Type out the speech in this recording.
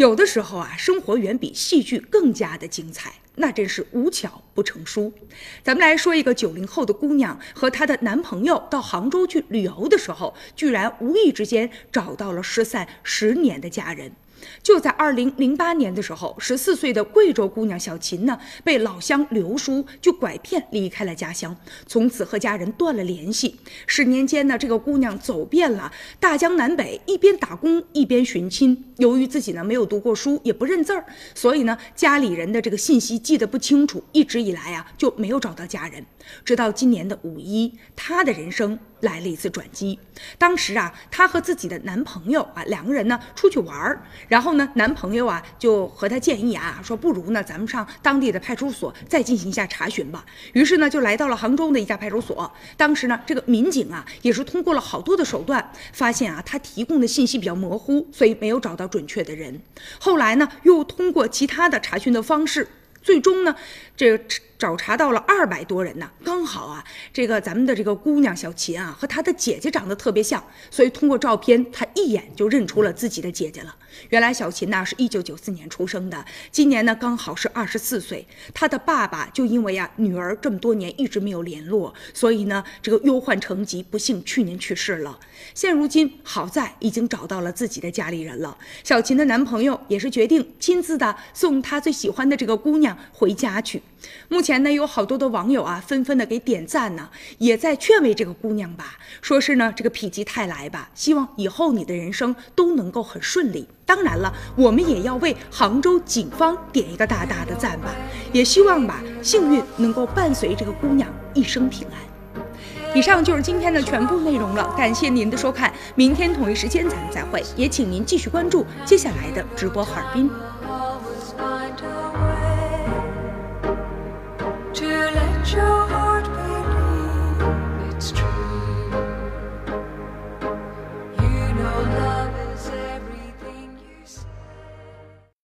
有的时候啊，生活远比戏剧更加的精彩，那真是无巧不成书。咱们来说一个九零后的姑娘和她的男朋友到杭州去旅游的时候，居然无意之间找到了失散十年的家人。就在二零零八年的时候，十四岁的贵州姑娘小琴呢，被老乡刘叔就拐骗离开了家乡，从此和家人断了联系。十年间呢，这个姑娘走遍了大江南北，一边打工一边寻亲。由于自己呢没有读过书，也不认字儿，所以呢家里人的这个信息记得不清楚，一直以来啊就没有找到家人。直到今年的五一，她的人生。来了一次转机。当时啊，她和自己的男朋友啊，两个人呢出去玩儿，然后呢，男朋友啊就和她建议啊，说不如呢，咱们上当地的派出所再进行一下查询吧。于是呢，就来到了杭州的一家派出所。当时呢，这个民警啊，也是通过了好多的手段，发现啊，他提供的信息比较模糊，所以没有找到准确的人。后来呢，又通过其他的查询的方式。最终呢，这个找查到了二百多人呢，刚好啊，这个咱们的这个姑娘小琴啊，和她的姐姐长得特别像，所以通过照片，她一眼就认出了自己的姐姐了。原来小琴呢是一九九四年出生的，今年呢刚好是二十四岁。她的爸爸就因为啊女儿这么多年一直没有联络，所以呢这个忧患成疾，不幸去年去世了。现如今好在已经找到了自己的家里人了，小琴的男朋友也是决定亲自的送她最喜欢的这个姑娘。回家去。目前前呢，有好多的网友啊，纷纷的给点赞呢，也在劝慰这个姑娘吧，说是呢，这个否极泰来吧，希望以后你的人生都能够很顺利。当然了，我们也要为杭州警方点一个大大的赞吧，也希望吧，幸运能够伴随这个姑娘一生平安。以上就是今天的全部内容了，感谢您的收看，明天同一时间咱们再会，也请您继续关注接下来的直播哈尔滨。